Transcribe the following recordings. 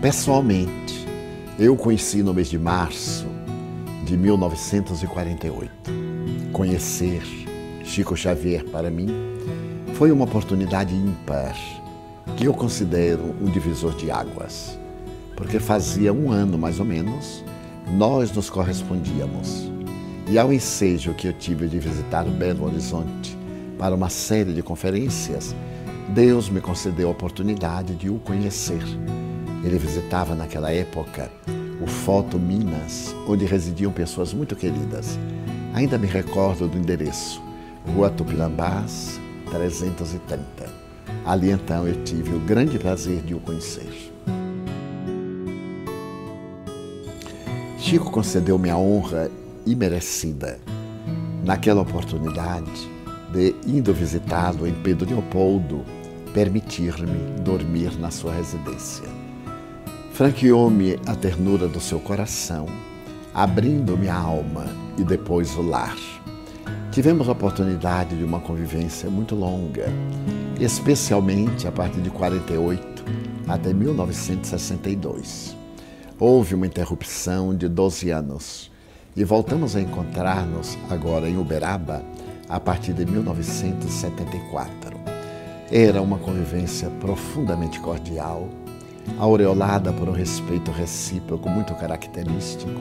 Pessoalmente, eu conheci no mês de março de 1948. Conhecer Chico Xavier para mim foi uma oportunidade ímpar que eu considero um divisor de águas, porque fazia um ano mais ou menos nós nos correspondíamos. E ao ensejo que eu tive de visitar Belo Horizonte para uma série de conferências, Deus me concedeu a oportunidade de o conhecer ele visitava naquela época o Foto Minas, onde residiam pessoas muito queridas. Ainda me recordo do endereço, Rua Tupinambás, 330. Ali então eu tive o grande prazer de o conhecer. Chico concedeu-me a honra imerecida, naquela oportunidade, de, indo visitá-lo em Pedro Leopoldo, permitir-me dormir na sua residência. Franqueou-me a ternura do seu coração, abrindo-me a alma e depois o lar. Tivemos a oportunidade de uma convivência muito longa, especialmente a partir de 48 até 1962. Houve uma interrupção de 12 anos e voltamos a encontrar-nos agora em Uberaba a partir de 1974. Era uma convivência profundamente cordial aureolada por um respeito recíproco muito característico,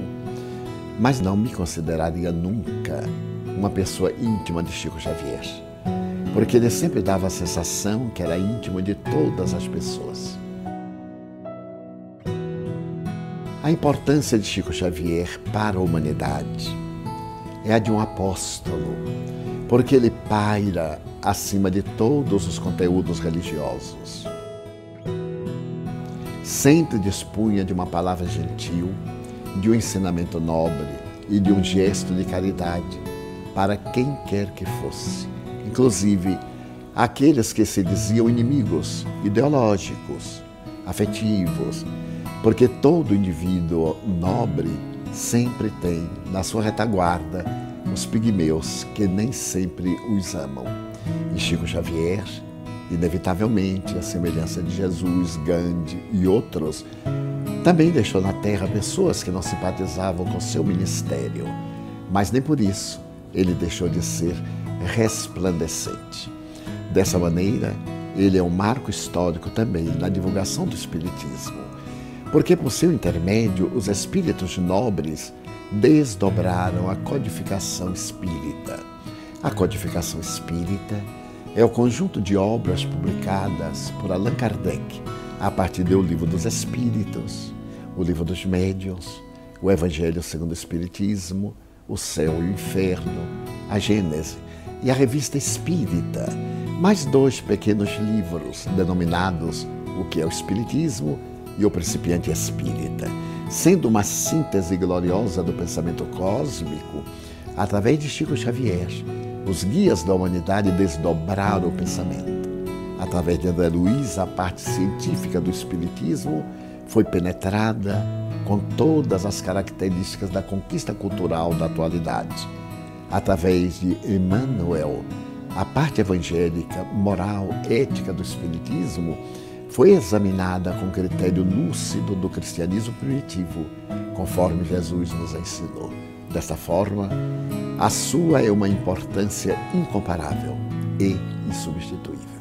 mas não me consideraria nunca uma pessoa íntima de Chico Xavier, porque ele sempre dava a sensação que era íntimo de todas as pessoas. A importância de Chico Xavier para a humanidade é a de um apóstolo, porque ele paira acima de todos os conteúdos religiosos sempre dispunha de uma palavra gentil, de um ensinamento nobre e de um gesto de caridade para quem quer que fosse, inclusive aqueles que se diziam inimigos ideológicos, afetivos, porque todo indivíduo nobre sempre tem na sua retaguarda os pigmeus que nem sempre os amam. E Chico Xavier inevitavelmente, a semelhança de Jesus, Gandhi e outros, também deixou na terra pessoas que não simpatizavam com seu ministério, mas nem por isso ele deixou de ser resplandecente. Dessa maneira, ele é um marco histórico também na divulgação do Espiritismo, porque por seu intermédio os espíritos nobres desdobraram a codificação espírita. A codificação espírita é o conjunto de obras publicadas por Allan Kardec a partir do Livro dos Espíritos, o Livro dos Médiuns, o Evangelho segundo o Espiritismo, o Céu e o Inferno, a Gênese e a Revista Espírita, mais dois pequenos livros denominados O que é o Espiritismo e O Principiante Espírita, sendo uma síntese gloriosa do pensamento cósmico através de Chico Xavier os guias da humanidade desdobraram o pensamento. Através de André Luiz, a parte científica do Espiritismo foi penetrada com todas as características da conquista cultural da atualidade. Através de Emmanuel, a parte evangélica, moral, ética do Espiritismo foi examinada com critério lúcido do cristianismo primitivo, conforme Jesus nos ensinou. Desta forma, a sua é uma importância incomparável e insubstituível.